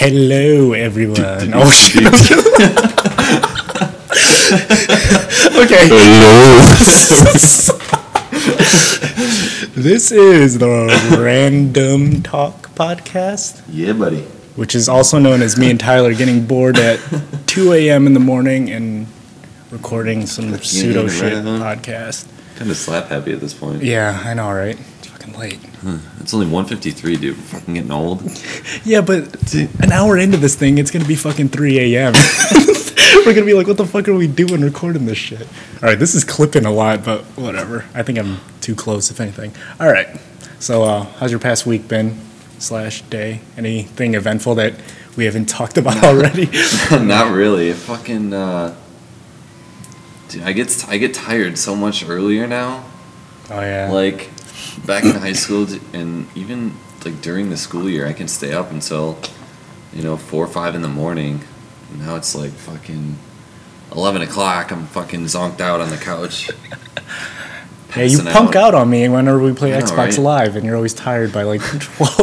Hello, everyone. Oh, shit. okay. Hello. this is the Random Talk Podcast, Yeah, buddy. which is also known as me and Tyler getting bored at 2 a.m. in the morning and recording some pseudo shit around. podcast. Kind of slap happy at this point. Yeah, I know, right? It's fucking late. It's only 153, dude. We're fucking getting old. Yeah, but an hour into this thing, it's gonna be fucking 3 a.m. We're gonna be like, what the fuck are we doing recording this shit? All right, this is clipping a lot, but whatever. I think I'm too close, if anything. All right. So, uh, how's your past week been? Slash day? Anything eventful that we haven't talked about already? Not really. Fucking. Uh, dude, I get I get tired so much earlier now. Oh yeah. Like back in high school and even like during the school year, I can stay up until you know four or five in the morning. Now it's like fucking eleven o'clock. I'm fucking zonked out on the couch. yeah, you punk out on me whenever we play know, Xbox right? Live, and you're always tired by like 12,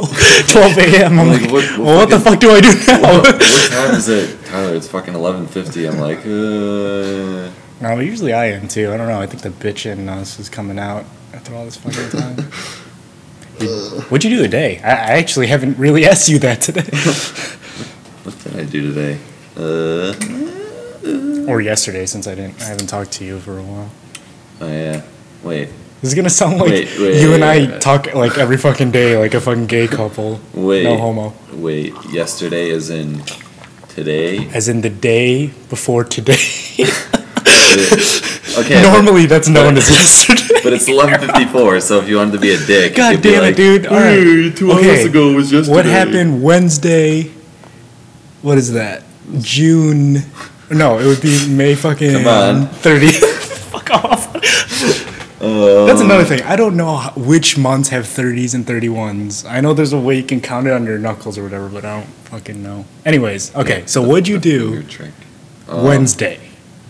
12 a.m. I'm Like, like, what- what well, what the fuck do I do now? what, what time is it, Tyler? It's fucking eleven fifty. I'm like, uh. No, but usually I am too. I don't know. I think the bitch in us is coming out after all this fucking time. What'd you do today? I, I actually haven't really asked you that today. What did I do today? Uh, or yesterday, since I didn't. I haven't talked to you for a while. oh yeah. Wait, This is gonna sound like Wait, wait, you and I wait, wait. talk like every fucking day, like a fucking gay couple. wait. No homo. Wait, yesterday is in today. As in the day before today. Okay. Normally, that's known but- as yesterday. But it's eleven fifty four, so if you wanted to be a dick, God you'd be damn it, like, dude. All right. "Hey, two hours Okay. ago was yesterday. What happened Wednesday? What is that? June? No, it would be May fucking Come on. 30th. Fuck off. Uh, That's another thing. I don't know which months have 30s and 31s. I know there's a way you can count it on your knuckles or whatever, but I don't fucking know. Anyways, okay, so the- what'd you do trick. Um, Wednesday?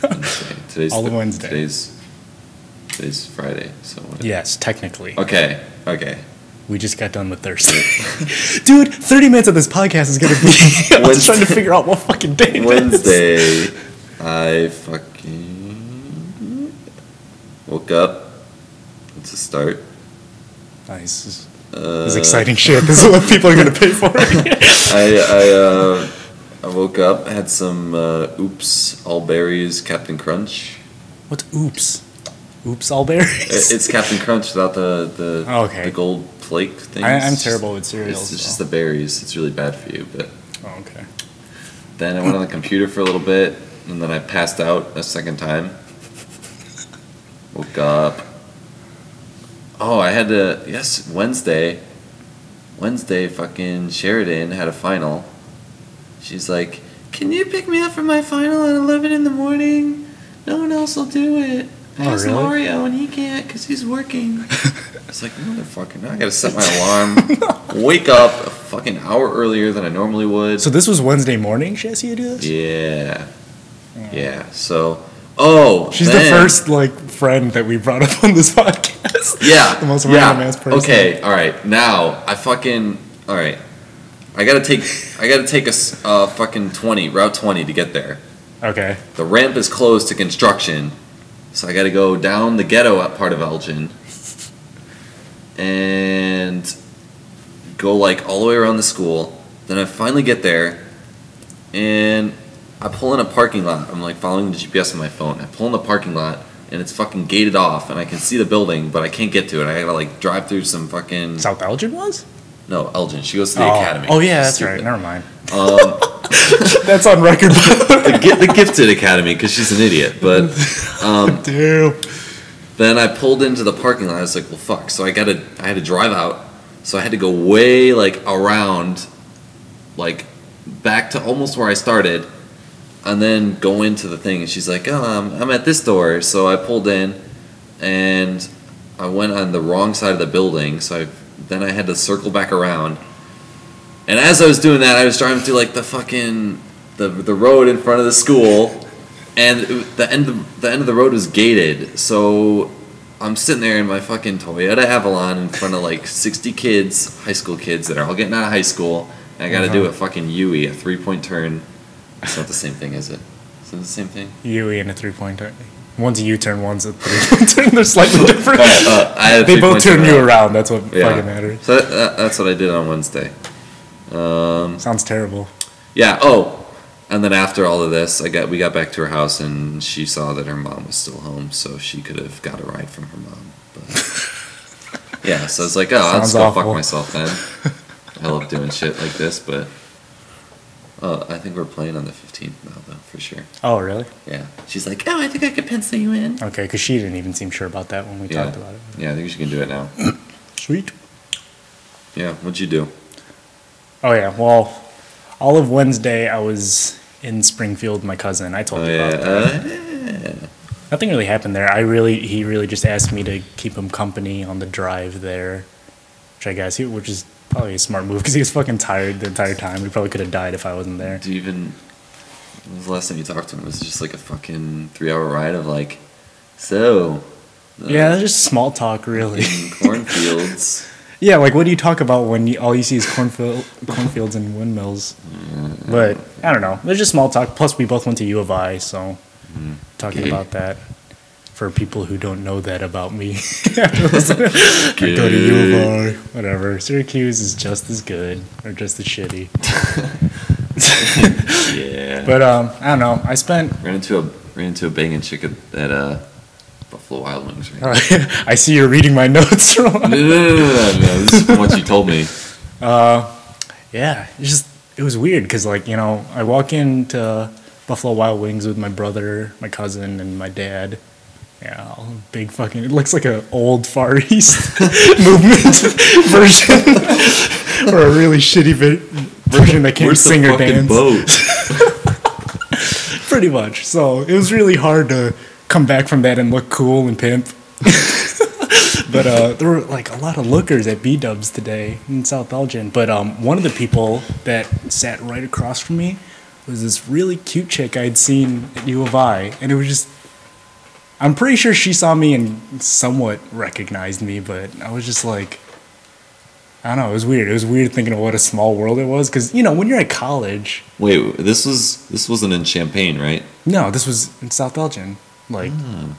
Today's All the, Wednesday. Today's today's Friday, so. What, Yes, technically. Okay. Okay. We just got done with Thursday. Dude, 30 minutes of this podcast is going to be I was trying to Wednesday. figure out what fucking day it is. Wednesday, I fucking woke up. It's a start. Nice. This is- Uh, this is exciting shit. This is what people are going to pay for. I I uh, I woke up, had some uh, oops all berries Captain Crunch. What's oops? Oops, all berries? It's Captain Crunch without the the, Oh, okay. the gold flake thing. I, I'm It's terrible with cereals. it's, it's so- just the berries. It's really bad for you. But oh, okay. then I went on the computer for a little bit, and then I passed out a second time. Woke up. Oh, I had to. Yes, Wednesday. Wednesday, fucking Sheridan had a final. She's like, "Can you pick me up for my final at eleven in the morning? No one else will do it. Oh, Ask really? Mario, and he can't because he's working." It's like motherfucker. Now I gotta set my alarm, wake up a fucking hour earlier than I normally would. So this was Wednesday morning, she asked you to do this? Yeah. Yeah. So, oh, She's the first, like, friend that we brought up on this podcast. Yeah. the most random ass person. Okay. All right. Now I fucking. All right. I gotta take. I gotta take a uh, fucking twenty route twenty to get there. Okay. The ramp is closed to construction, so I gotta go down the ghetto part of Elgin, and go like all the way around the school. Then I finally get there, and I pull in a parking lot. I'm like following the GPS on my phone. I pull in the parking lot, and it's fucking gated off, and I can see the building, but I can't get to it. I gotta like drive through some fucking South Elgin was? No Elgin. She goes to the oh. academy. Oh, yeah, that's right. Never mind. Um, That's on record. the, the gifted academy because she's an idiot, but. Um, Damn. Then I pulled into the parking lot. I was like, "Well, fuck!" So I got to, I had to drive out. So I had to go way like around, like back to almost where I started, and then go into the thing. And she's like, "Oh, I'm, I'm at this door." So I pulled in, and I went on the wrong side of the building. So I then I had to circle back around. And as I was doing that, I was driving through like the fucking the the road in front of the school, and it- the end of, the end of the road was gated. So I'm sitting there in my fucking Toyota Avalon in front of like 60 kids, high school kids that are all getting out of high school, I got to do Uh-huh. a fucking Yui, a three point turn. It's not the same thing, is it? Is it the same thing? Yui and a three point turn. One's a U turn, one's a three turn. They're slightly different. Uh, I they both turn you around. That's what Yeah. fucking matters. So that, that, that's what I did on Wednesday. Um, Sounds terrible. yeah. Oh, and then after all of this, I got we got back to her house and she saw that her mom was still home, so she could have got a ride from her mom. But yeah, so it's like, oh, I'll just go fuck myself then. I love doing shit like this, but oh, I think we're playing on the fifteenth now, though, for sure. Oh, really? Yeah. She's like, oh, I think I could pencil you in. Okay, because she didn't even seem sure about that when we Yeah. talked about it. Yeah, I think she can do it now. Sweet. Yeah, what'd you do? Oh yeah. Well, all of Wednesday I was in Springfield with my cousin. I told Oh you yeah, about that. uh, yeah. Nothing really happened there. I really, he really just asked me to keep him company on the drive there, which I guess, he, which is probably a smart move because he was fucking tired the entire time. He probably could have died if I wasn't there. Do you even? When was the last time you talked to him? Was it just like a fucking three-hour ride of like, so? uh, Yeah, that's just small talk, really. cornfields. yeah, like what do you talk about when you, all you see is cornfield, cornfields and windmills? But I don't know. It's just small talk. Plus, we both went to U of I, so talking Okay. about that for people who don't know that about me. I go to U of I, whatever. Syracuse is just as good or just as shitty. yeah. But um, I don't know. I spent. ran into a ran into a banging chick at, at uh, Buffalo Wild Wings. Right? I see you're reading my notes. no, no, no, no, no, no. This is what you told me. Uh, yeah, it's just it was weird because like you know I walk into Buffalo Wild Wings with my brother, my cousin, and my dad. Yeah, all big fucking. It looks like an old Far East movement version, or a really shitty vi- version that can't Where's sing or dance. Pretty much. So it was really hard to come back from that and look cool and pimp. but uh, there were like a lot of lookers at B Dubs today in South Elgin. But um, one of the people that sat right across from me was this really cute chick I'd seen at U of I, and it was just. I'm pretty sure she saw me and somewhat recognized me, but I was just like, I don't know. It was weird. It was weird thinking of what a small world it was, because you know when you're at college. Wait, this was this wasn't in Champaign, right? No, this was in South Elgin. Like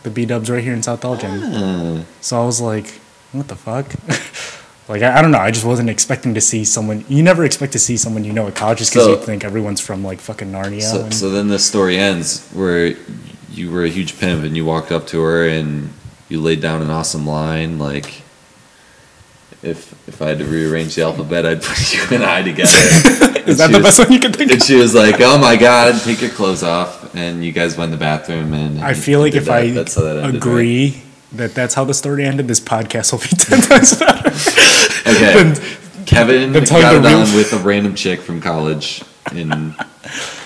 the B Dubs right here in South Elgin. Uh, So I was like, what the fuck? like I, I don't know. I just wasn't expecting to see someone. You never expect to see someone you know at college just because So- you think everyone's from like fucking Narnia. so, and- so then the story ends where you were a huge pimp and you walked up to her and you laid down an awesome line like. If if I had to rearrange the alphabet, I'd put you and I together. Is that the best one you can think And of? she was like, "Oh my god, take your clothes off," and you guys went in the bathroom. And I feel like if that. I That's that ended, right? agree that that's how the story ended, this podcast will be ten times better. Okay. Then- Kevin tell got it real- on with a random chick from college in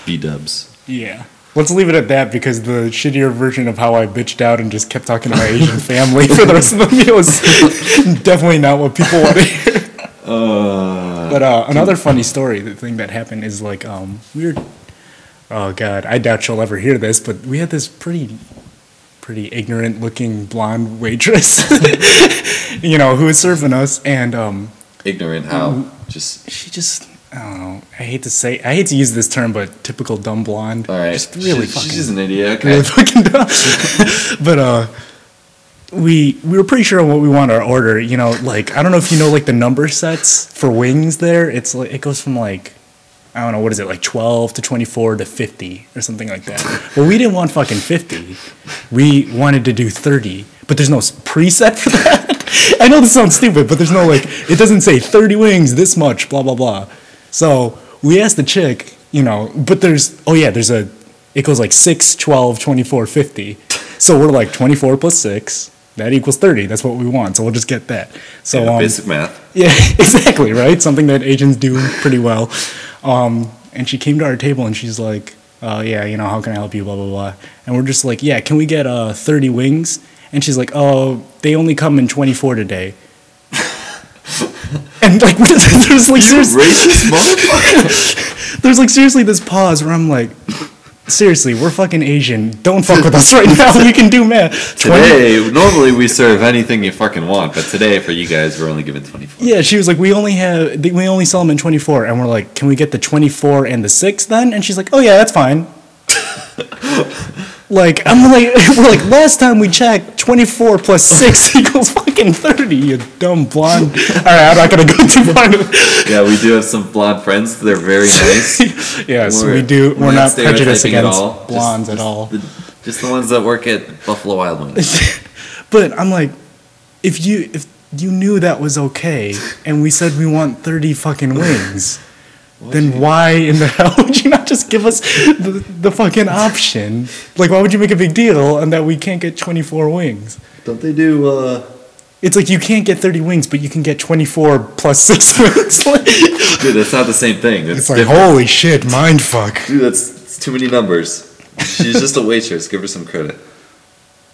B Dubs. yeah. Let's leave it at that because the shittier version of how I bitched out and just kept talking to my Asian family for the rest of the meal is definitely not what people want to hear. Uh, But uh, another funny story, the thing that happened is like um, we were. Oh God, I doubt she'll ever hear this, but we had this pretty, pretty ignorant-looking blonde waitress, you know, who was serving us, and um, ignorant how? Just she just. I don't know. I hate to say. I hate to use this term, but typical dumb blonde. all right. Just really she's, fucking. she's an idiot. Okay. really fucking dumb. but uh, we we were pretty sure on what we want our order. You know, like I don't know if you know like the number sets for wings. There, it's like it goes from like I don't know what is it like twelve to twenty four to fifty or something like that. well, we didn't want fucking fifty. We wanted to do thirty, but there's no preset for that. I know this sounds stupid, but there's no like it doesn't say thirty wings this much blah blah blah. So we asked the chick, you know, but there's oh yeah, there's a it goes like 6, 12, 24, 50. So we're like 24 plus 6. That equals 30. That's what we want. So we'll just get that. So Yeah, um, basic math. yeah, exactly, right? Something that Asians do pretty well. Um, and she came to our table and she's like, uh, yeah, you know, how can I help you, blah, blah, blah. And we're just like, yeah, can we get uh, 30 wings? And she's like, oh, they only come in 24 today. And like, there's like, seriously, Racist motherfucker. there's like seriously this pause where I'm like, seriously, we're fucking Asian. Don't fuck with us right now. We can do math. 20 Today, normally we serve anything you fucking want, but today for you guys, we're only giving 24. Yeah, she was like, we only have, we only sell them in 24. And we're like, can we get the 24 and the 6 then? And she's like, oh yeah, that's fine. Like, I'm like, we're like, last time we checked, 24 plus 6 equals fucking 30, you dumb blonde. All right, I'm not to go too far Yeah, we do have some blonde friends. They're very nice. Yes, We're- we do. We're, we're not not prejudiced stereotyping at against all. Just- blondes at all. The, just the ones that work at Buffalo Wild Wings. But I'm like, if you if you knew that was okay, and we said we want 30 fucking wings, then why in the hell would you not just give us the, the fucking option? Like, why would you make a big deal on that we can't get 24 wings? Don't they do? uh It's like you can't get 30 wings, but you can get 24 plus six wings. Dude, that's not the same thing. That's it's like, different. holy shit, mind fuck. Dude, that's it's too many numbers. She's just a waitress. Give her some credit.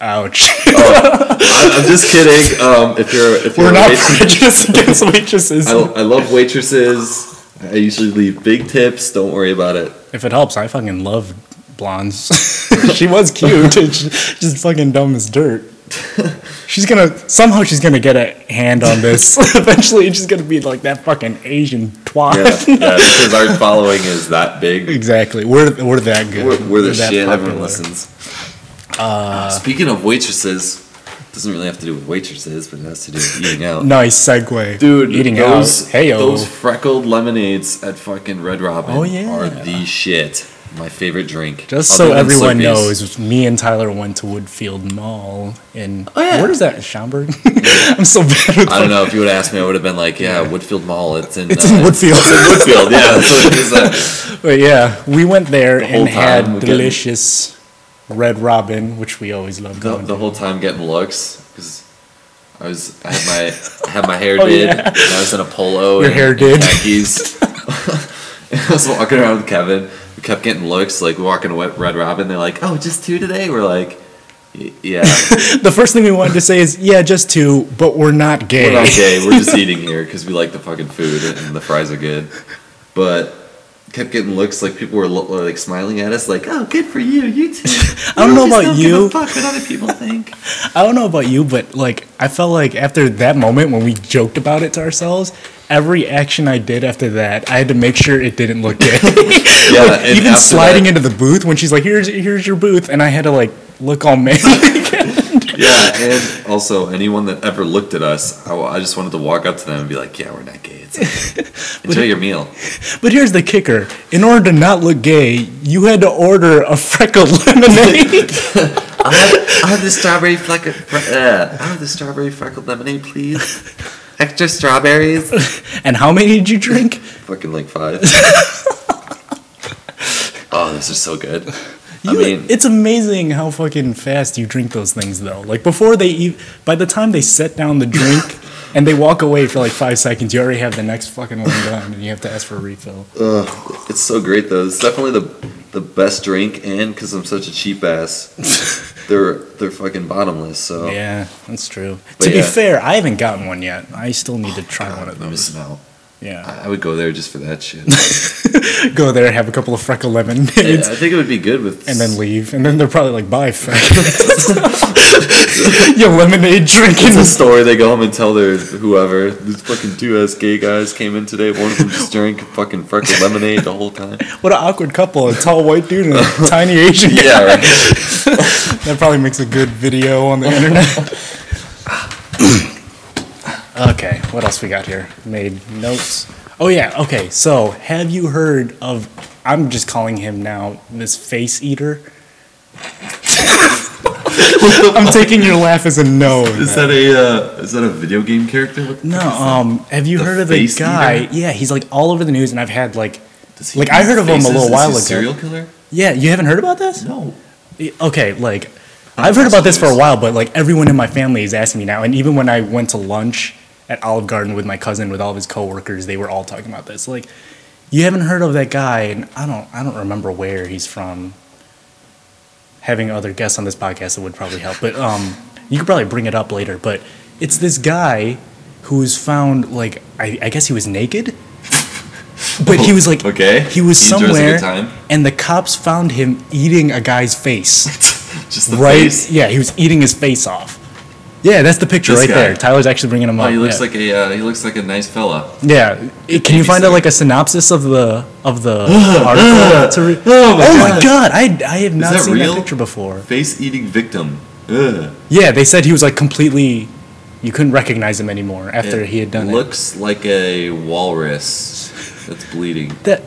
Ouch. I, I'm just kidding. Um, if you're if you're We're a not waitress, prejudiced against waitresses. I, I love waitresses. I usually leave big tips. Don't worry about it. If it helps, I fucking love blondes. she was cute. Just fucking dumb as dirt. She's gonna somehow she's gonna get a hand on this eventually, she's gonna be like that fucking Asian twat. Yeah, yeah, because our following is that big. exactly. We're we're that good. We're, we're the that shit. Everyone listens. Uh, Speaking of waitresses, doesn't really have to do with waitresses, but it has to do with eating out. Nice segue, Dude, Eating those, out. Hey those freckled lemonades at fucking Red Robin Oh, yeah. are the shit. My favorite drink. Just so everyone Slurpees. knows, me and Tyler went to Woodfield Mall in Oh, yeah. where is that? Schaumburg. I'm so bad with I don't know if you would have asked me, I would have been like, yeah, Woodfield Mall. It's in. It's uh, in Woodfield. It's in Woodfield, yeah. So it is, uh, But yeah, we went there whole and had we're getting- delicious Red Robin, which we always love the, the whole time getting looks because I was I had my I had my hair Oh, did. yeah. And I was in a polo. Your and, hair did. khakis. and I was walking around with Kevin. We kept getting looks like we're walking away Red Robin. They're like, "Oh, just two today." We're like, "Yeah, The first thing we wanted to say is, yeah, just two, but we're not gay. we're not gay. We're just eating here because we like the fucking food and the fries are good." But kept getting looks like people were like smiling at us, like, "Oh, good for you, you too." I don't know about don't you. fuck what other people think. I don't know about you, but like, I felt like after that moment when we joked about it to ourselves, every action I did after that, I had to make sure it didn't look gay. Yeah, Like, even sliding that- into the booth when she's like, "Here's here's your booth," and I had to like look all manly. Yeah, and also anyone that ever looked at us, I, I just wanted to walk up to them and be like, "Yeah, we're not gay. It's okay. Enjoy your meal." But here's the kicker: in order to not look gay, you had to order a freckled lemonade. I'll have, I'll have the strawberry freckled. Uh, I'll have the strawberry freckled lemonade, please. Extra strawberries. and how many did you drink? Fucking like five. oh, this is so good. I mean, it's amazing how fucking fast you drink those things, though. Like before they eat, by the time they set down the drink and they walk away for like five seconds, you already have the next fucking one done, and you have to ask for a refill. ugh, it's so great though. It's definitely the the best drink, and because I'm such a cheap ass, they're they're fucking bottomless. So Yeah, that's true. But to be fair, I haven't gotten one yet. I still need to try one of those. missing out. Yeah, I I would go there just for that shit. go there, have a couple of freckle Yeah, lemonades. I think it would be good with And then leave, and then they're probably like, "Bye, faggot." Your lemonade It's drinking. a story they go home and tell their whoever. These fucking two ass gay guys came in today. One of them just drank fucking freckled lemonade the whole time. What an awkward couple: a tall white dude and a tiny Asian guy. Yeah, right. That probably makes a good video on the internet. Okay, what else we got here? Made notes. Oh yeah, okay. So, have you heard of? I'm just calling him now this face eater. I'm taking your laugh as a no. Is that a uh, is that a video game character? No, fuck is that? um, have you The heard of the face guy? eater? Yeah, he's like all over the news, and I've had like, Does he like I heard of him a faces? little Is while he a ago. Serial killer? Yeah, you haven't heard about this? No. Okay, like I've heard about this for a while, but like everyone in my family is asking me now, and even when I went to lunch at Olive Garden with my cousin with all of his coworkers, they were all talking about this. Like, you haven't heard of that guy, and I don't, I don't remember where he's from. Having other guests on this podcast it would probably help, but um, you could probably bring it up later. But it's this guy who was found like I, I guess he was naked but he was like, Okay. he was He enjoys a good somewhere, and the cops found him eating a guy's face. Just the right? face. Yeah, he was eating his face off. Yeah, that's the picture This right guy. there. Tyler's actually bringing him Oh, up. he looks yeah. like a uh, he looks like a nice fella. Yeah, Eh, can you find out like a synopsis of the of the article? to re- Oh my oh my God. god, I I have not that seen real? that picture before. Face eating victim. Ugh. Yeah, they said he was like completely. You couldn't recognize him anymore after he had done it. looks like a walrus that's bleeding. That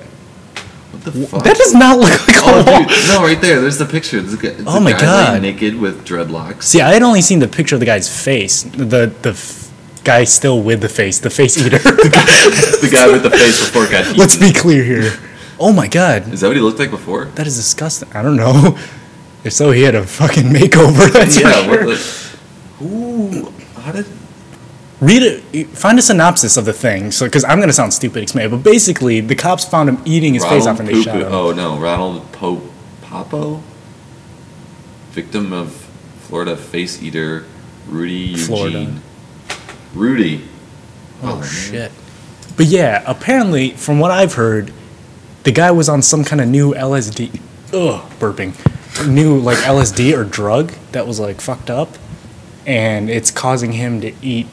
What the fuck? that does not look like a oh, wall. dude, no, right there. There's the picture. There's a, guy- Oh a my guy God. naked with dreadlocks. See, I had only seen the picture of the guy's face. The the f- guy still with the face, the face eater. the guy with the face before it got eaten. Let's be clear here. Oh my god, Is that what he looked like before? that is disgusting. I don't know. If so, he had a fucking makeover. That's yeah. What sure. the? How did? Read it. Find a synopsis of the thing. So, because I'm gonna sound stupid, explain. it, But basically, the cops found him eating his face off, and they Poop- shot him. Oh no, Ronald Pope Poppo, victim of Florida face eater Rudy Eugene. Florida. Rudy. Oh, oh, man. shit. But yeah, apparently, from what I've heard, the guy was on some kind of new LSD. Ugh, burping. New like LSD or drug that was like fucked up, and it's causing him to eat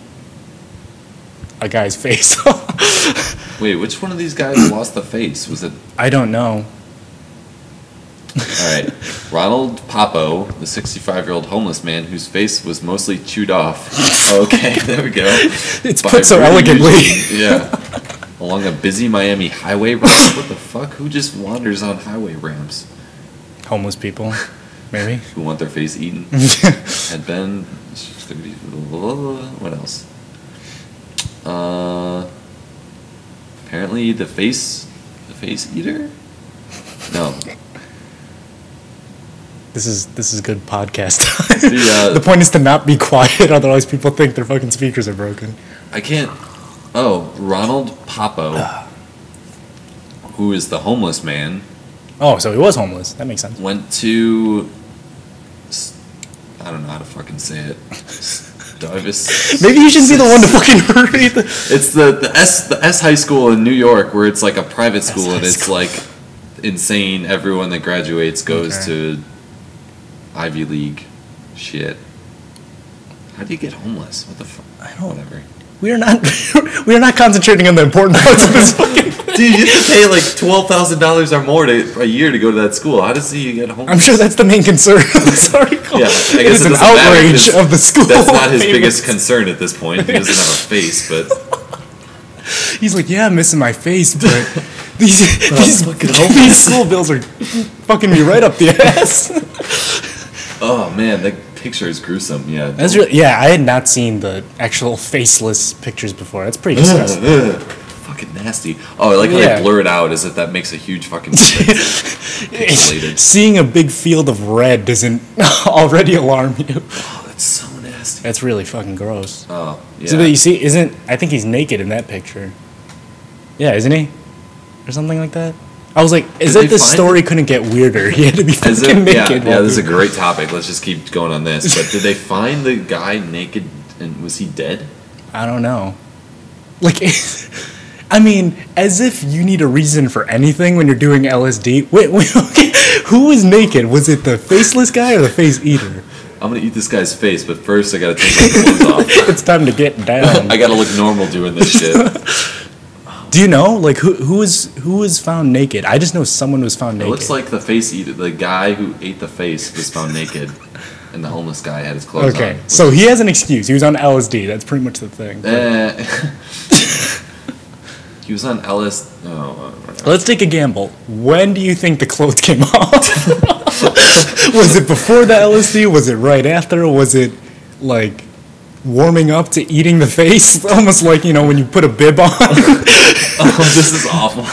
a guy's face. Wait, which one of these guys lost the face? Was it I don't know. all right? Ronald Poppo, the 65-year-old homeless man whose face was mostly chewed off. okay, there we go. It's By put so elegantly. Eugene. Yeah. Along a busy Miami highway ramp. What the fuck? Who just wanders on highway ramps? Homeless people, maybe. Who want their face eaten? Had been. What else? Uh, apparently the face, the face eater. No, This is this is good podcast. The, uh, the point is to not be quiet, otherwise people think their fucking speakers are broken. I can't. Oh, Ronald Poppo, who is the homeless man, Oh, so he was homeless. That makes sense. went to. s- I don't know how to fucking say it. Davis. Maybe you shouldn't be the one to fucking read the. It's the, the S the S high school in New York where it's like a private school and it's school. like insane. Everyone that graduates goes Okay. to Ivy League shit. How do you get homeless? What the fuck? I don't- Whatever. We are not. we are not concentrating on the important parts of this fucking. Dude, you have to pay like twelve thousand dollars or more to, a year to go to that school. How does he get home? I'm sure that's the main concern of this article. Yeah, I guess it is it an outrage of the school. That's not his biggest concern at this point. He doesn't have a face, but He's like, yeah, I'm missing my face, but these these, fucking these school bills are fucking me right up the ass. oh man, that picture is gruesome. Yeah, That's really, yeah, I had not seen the actual faceless pictures before. That's pretty disgusting. Ugh, fucking nasty. Oh, I like how Yeah. they blur it out as if that makes a huge fucking difference. Pixelated. Seeing a big field of red doesn't already alarm you. oh, that's so nasty. That's really fucking gross. Oh, yeah. So that you see, isn't I think he's naked in that picture? Yeah, isn't he, or something like that? I was like, is Did it they the find story couldn't get weirder? He had to be As fucking yeah, naked. yeah, this is a great topic. Let's just keep going on this. But did they find the guy naked and was he dead? I don't know. Like, I mean, as if you need a reason for anything when you're doing LSD. Wait, wait, okay. Who was naked? Was it the faceless guy or the face eater? I'm gonna eat this guy's face, but first I gotta take my clothes off. It's time to get down. I gotta look normal doing this shit. Do you know, like, who who was who was found naked? I just know someone was found naked. It looks like the face eater, the guy who ate the face was found naked, and the homeless guy had his clothes on. okay, so he has an excuse. He was on LSD. That's pretty much the thing. Eh. he was on LSD. Oh, uh, Let's take a gamble. When do you think the clothes came off? was it before the LSD? Was it right after? Was it like warming up to eating the face? Almost like, you know, when you put a bib on. oh, this is awful.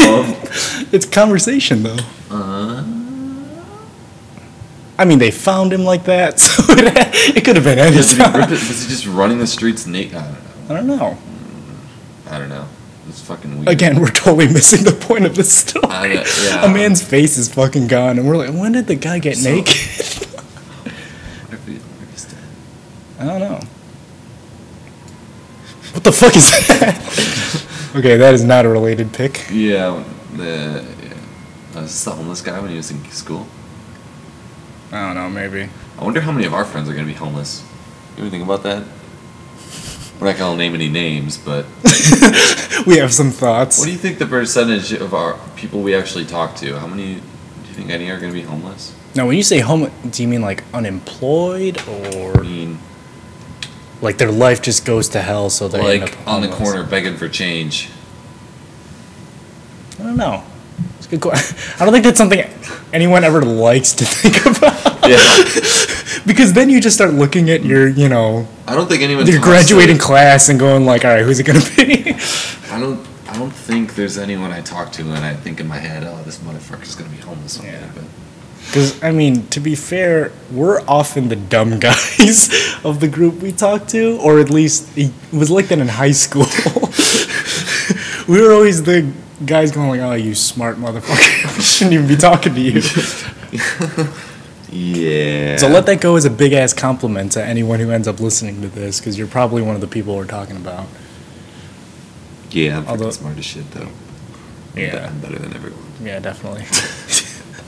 Um, it's conversation, though. uh, I mean, they found him like that, so it, it could have been any did he rip time. it? Was he just running the streets naked? I don't know. I don't know. I don't know. It's fucking weird. Again, we're totally missing the point of the story. Don't- yeah. A man's face is fucking gone, and we're like, when did the guy get So- naked? What if he- what if he's dead? I don't know. What the fuck is that? Okay, that is not a related pick. Yeah, the. Uh, is this the homeless guy when he was in school? I don't know, maybe. I wonder how many of our friends are gonna be homeless. You ever think about that? We're not gonna name any names, but We have some thoughts. what do you think the percentage of our people we actually talk to? How many do you think any are gonna be homeless? now, when you say home, do you mean like unemployed I or mean, like their life just goes to hell, so they end like up on the homeless? corner begging for change. I don't know. It's a good question. I don't think that's something anyone ever likes to think about. Yeah, because then you just start looking at your, you know, I don't think anyone. your talks to- graduating class and going like, all right, who's it gonna be? I don't. I don't think there's anyone I talk to and I think in my head, oh, this motherfucker's gonna be homeless one day. Yeah. But Because I mean, to be fair, we're often the dumb guys of the group we talk to, or at least it was like that in high school. we were always the guys going like, "Oh, you smart motherfucker! I shouldn't even be talking to you." yeah. So let that go as a big ass compliment to anyone who ends up listening to this, because you're probably one of the people we're talking about. Yeah, I'm Although- smart as shit though. Yeah. I'm better than everyone. Yeah, definitely.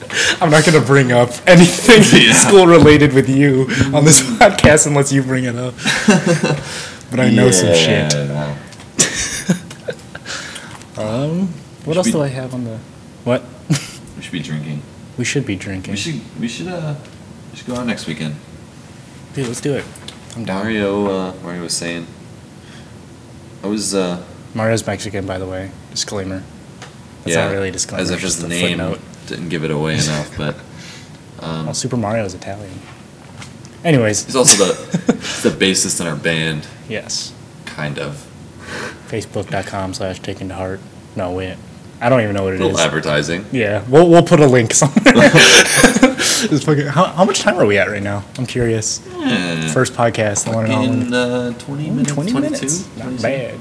I'm not gonna bring up anything Yeah. school related with you on this podcast unless you bring it up. But I know some shit. Yeah. Um, what should else do I have on the? What? We should be drinking. We should be drinking. We should. We should. Uh. We should go out next weekend. Dude, let's do it. I'm down. Mario. Uh, Mario was saying. I was. Uh. Mario's Mexican, by the way. Disclaimer. That's yeah. not really a disclaimer. As if just the name footnote. Didn't give it away enough, but. Um, Well, Super Mario is Italian. Anyways, he's also the the bassist in our band, yes. kind of. Facebook.com slash taken to heart. No, wait. I don't even know what it little is. advertising. Yeah, we'll, we'll put a link somewhere. Fucking- how, how much time are we at right now? I'm curious. Yeah. First podcast, the one and only. In uh, 20 minutes, 20 22? minutes? Not 22? bad.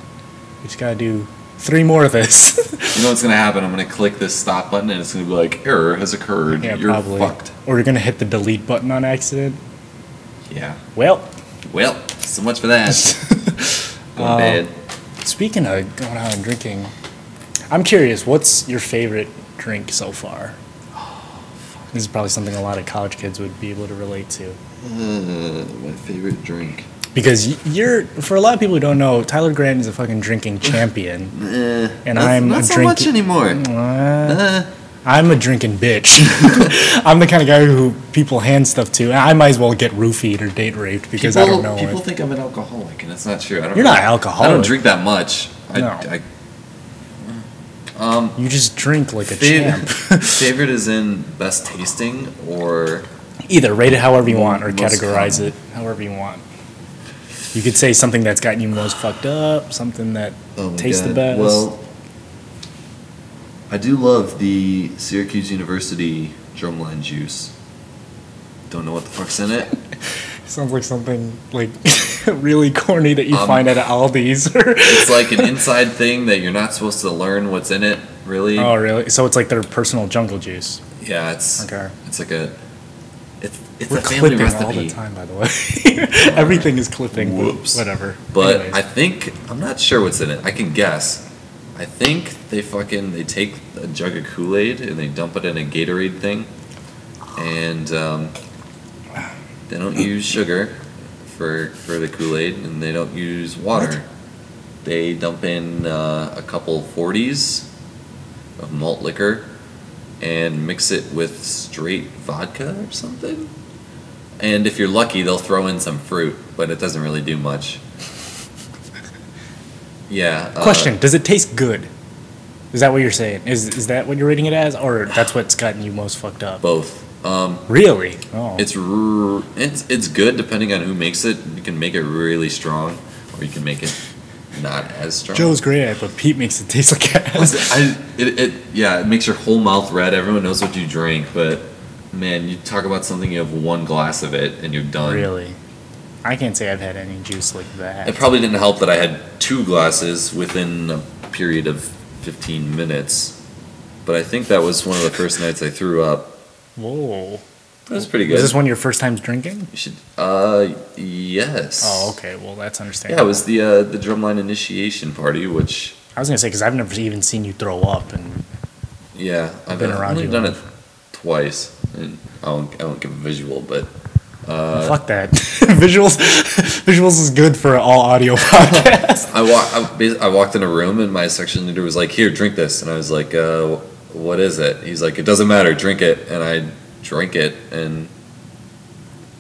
We just gotta do three more of this. You know what's gonna happen? I'm gonna click this stop button and it's gonna be like, error has occurred. yeah, You're probably. fucked. Or you're gonna hit the delete button on accident. Yeah. Well, Well, so much for that. Going Uh, bad. speaking of going out and drinking, I'm curious, what's your favorite drink so far? This is probably something a lot of college kids would be able to relate to. Uh, my favorite drink. Because you're, for a lot of people who don't know, Tyler Grant is a fucking drinking champion. Eh, And I'm not a so drink- much anymore. Uh, Uh, I'm a drinking bitch. I'm the kind of guy who people hand stuff to. and I might as well get roofied or date raped because I don't know people it. think I'm an alcoholic, and that's not true. I don't You're not alcoholic. I don't drink that much. I, No. I, um, You just drink like a Fav- champ. favorite is in best tasting or Either rate it however you want or categorize common. it however you want. You could say something that's gotten you most fucked up, something that Oh my tastes the God. best. Well, I do love the Syracuse University drumline juice. Don't know what the fuck's in it. Sounds like something like really corny that you Um, find at Aldi's. Or It's like an inside thing that you're not supposed to learn what's in it, really. oh, really? So it's like their personal jungle juice. Yeah, it's Okay. it's like a it's We're a family clipping all the time, by the way. Everything is clipping. but Whoops. Whatever. But Anyways. I think I'm not sure what's in it. I can guess. I think they fucking they take a jug of Kool Aid and they dump it in a Gatorade thing, and um, they don't use sugar for for the Kool Aid, and they don't use water. What? They dump in uh, a couple 40s of malt liquor and mix it with straight vodka or something. And if you're lucky, they'll throw in some fruit, but it doesn't really do much. Yeah. uh, Question: Does it taste good? Is that what you're saying? Is is that what you're rating it as, or that's what's gotten you most fucked up? both. Um, Really? Oh. it's r- it's it's good depending on who makes it. You can make it really strong, or you can make it not as strong. Joe's great at it, but Pete makes it taste like ass. I, it, it yeah, it makes your whole mouth red. Everyone knows what you drink, but man, you talk about something you have one glass of it and you're done. Really? I can't say I've had any juice like that. It probably didn't help that I had two glasses within a period of 15 minutes, but I think that was one of the first nights I threw up. Whoa. That was pretty good. Was this one of your first times drinking? You should. Uh, yes. Oh, okay. Well, that's understandable. Yeah, it was the uh, the drumline initiation party, which I was gonna say because I've never even seen you throw up, and Yeah, I've been been around only you done it twice, and I won't, I won't give a visual, but uh, fuck that. visuals, visuals is good for all audio podcasts. I, wa- I, I walked in a room and my section leader was like, "Here, drink this," and I was like, uh, "What is it?" He's like, "It doesn't matter, drink it," and I drank it, and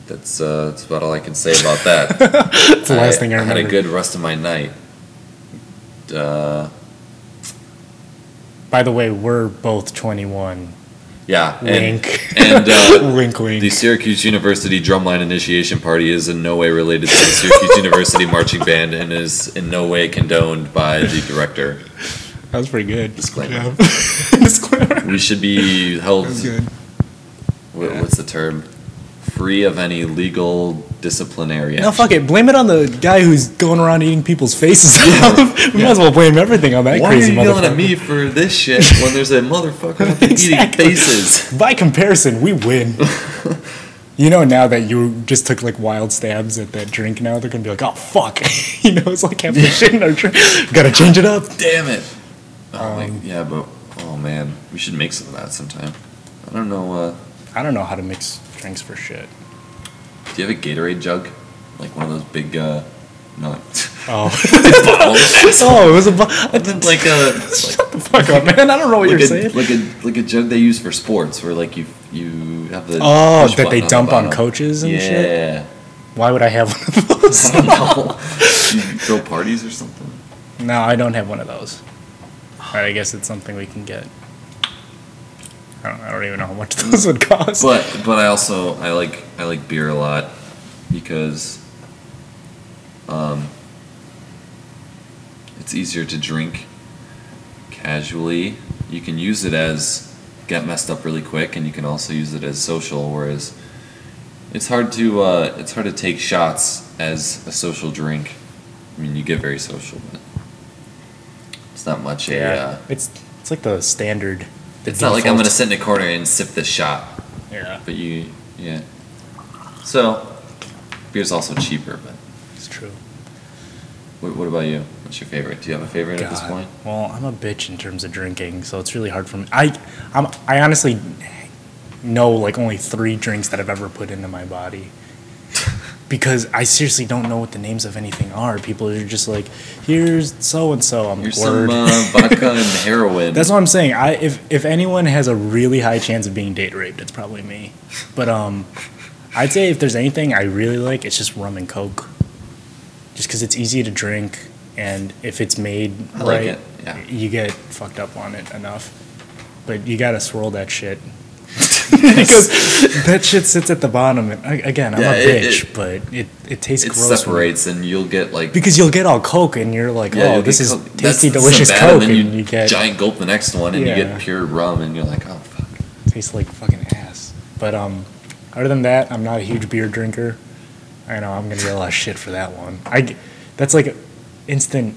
that's uh, that's about all I can say about that. That's the last thing I I had a good rest of my night. Uh, By the way, we're both 21. Yeah, and, Wink. and uh, wink, wink. The Syracuse University Drumline Initiation Party is in no way related to the Syracuse University Marching Band and is in no way condoned by the director. that was pretty good. Disclaimer. Good. Disclaimer. We should be held, That was good. wha- what's the term? Free of any legal disciplinary No, action. fuck it. Blame it on the guy who's going around eating people's faces off. we might as well blame everything on that Why are you yelling at me for this shit when there's a motherfucker Exactly. eating faces? By comparison, we win. you know, now that you just took like wild stabs at that drink, now they're gonna be like, oh fuck. you know, it's like half the shit in our drink. Gotta change it up. Damn it. Oh, Um, yeah, but, oh man, we should make some of that sometime. I don't know, uh, I don't know how to mix drinks for shit. Do you have a Gatorade jug? Like one of those big, uh, no, Oh, bottles? oh, it was a. Bu- like a, Shut the fuck up, man. I don't know what like you're a, saying. like a like a jug they use for sports, where like you you have the Oh, that they button dump the on coaches and shit? yeah. Why would I have one of those? I don't know. you throw parties or something. no, I don't have one of those. But I guess it's something we can get. I don't, I don't even know how much those would cost. But but I also I like I like beer a lot because um it's easier to drink casually. You can use it as get messed up really quick and you can also use it as social whereas it's hard to uh, it's hard to take shots as a social drink. I mean you get very social but it's not much a uh, it's it's like the standard. It's not like I'm gonna sit in a corner and sip this shot. Yeah, But you, yeah. So, beer's also cheaper. But it's true. what, what about you? What's your favorite? Do you have a favorite at this point? Well, I'm a bitch in terms of drinking, so it's really hard for me. I, I'm, I honestly know like only three drinks that I've ever put into my body. Because I seriously don't know what the names of anything are. People are just like, "Here's so and so." I'm Here's like, "Word." some uh, vodka and heroin. That's what I'm saying. I if if anyone has a really high chance of being date raped, it's probably me. But um, I'd say if there's anything I really like, it's just rum and coke. Just because it's easy to drink, and if it's made I like right, it, yeah. you get fucked up on it enough. But you gotta swirl that shit. because that shit sits at the bottom. And again, I'm Yeah, a it- bitch, it- but it, it tastes it gross. separates, and you'll get like because you'll get all coke, and you're like, yeah, oh, this is Coke- tasty, this delicious coke, and and then you get giant gulp the next one, and you get pure rum, and you're like, oh fuck. tastes like fucking ass. But um, other than that, I'm not a huge beer drinker. I know I'm gonna get a lot of shit for that one. I that's like instant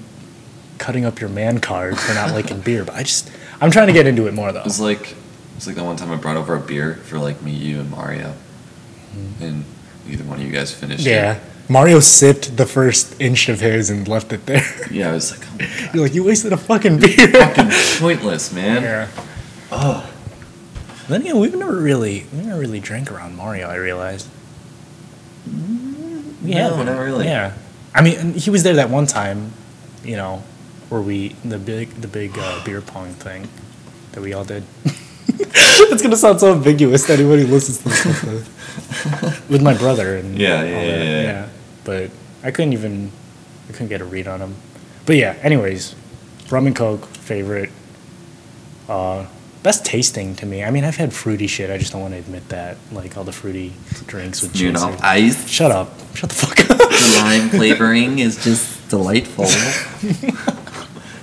cutting up your man card for not liking beer. But I just I'm trying to get into it more though. It was like it was like the one time I brought over a beer for like me, you, and Mario, and either one of you guys finished Mm-hmm. Yeah, it. Mario sipped the first inch of his and left it there. Yeah, I was like, oh my god, You're like you wasted a fucking beer. fucking pointless, man. yeah. Oh, Then again, we've never really we never really drank around Mario. I realized. We No, haven't. really. Yeah, I mean, he was there that one time, you know, where we the big the big uh, beer pong thing that we all did. it's gonna sound so ambiguous to anybody who listens to this with, with my brother and Yeah, all yeah, that, yeah, yeah. But I couldn't even I couldn't get a read on him. But yeah, anyways, rum and coke favorite. Uh, best tasting to me. I mean, I've had fruity shit. I just don't want to admit that. Like all the fruity drinks with you juice. know, ice. Shut up. Shut the fuck up. The lime flavoring is just delightful.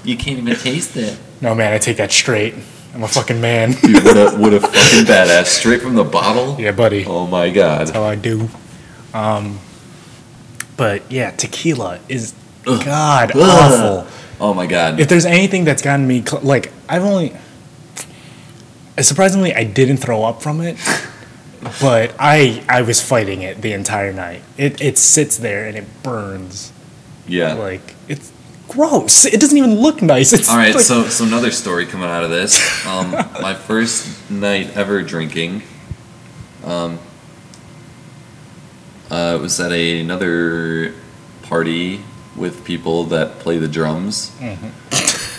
you can't even taste it. No, man, I take that straight. I'm a fucking man. Dude, what a what a fucking badass! Straight from the bottle. yeah, buddy. Oh my god. That's how I do. Um, but yeah, tequila is Ugh. god Ugh. awful. Oh my god. If there's anything that's gotten me, cl- like I've only, surprisingly, I didn't throw up from it, but I I was fighting it the entire night. It it sits there and it burns. yeah. Like it's gross. It doesn't even look nice. It's All right, like- so so another story coming out of this. Um, my first night ever drinking. Um, uh, it was at a, another party with people that play the drums, Mm-hmm.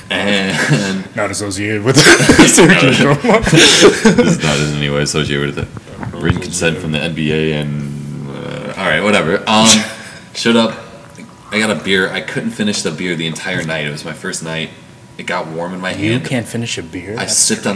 and not associated with Syracuse drama. this is not in any way associated with it. Written consent from the NBA and uh, all right, whatever. Um, showed up. I got a beer. I couldn't finish the beer the entire night. It was my first night. It got warm in my You hand. You can't finish a beer. I That's sipped on the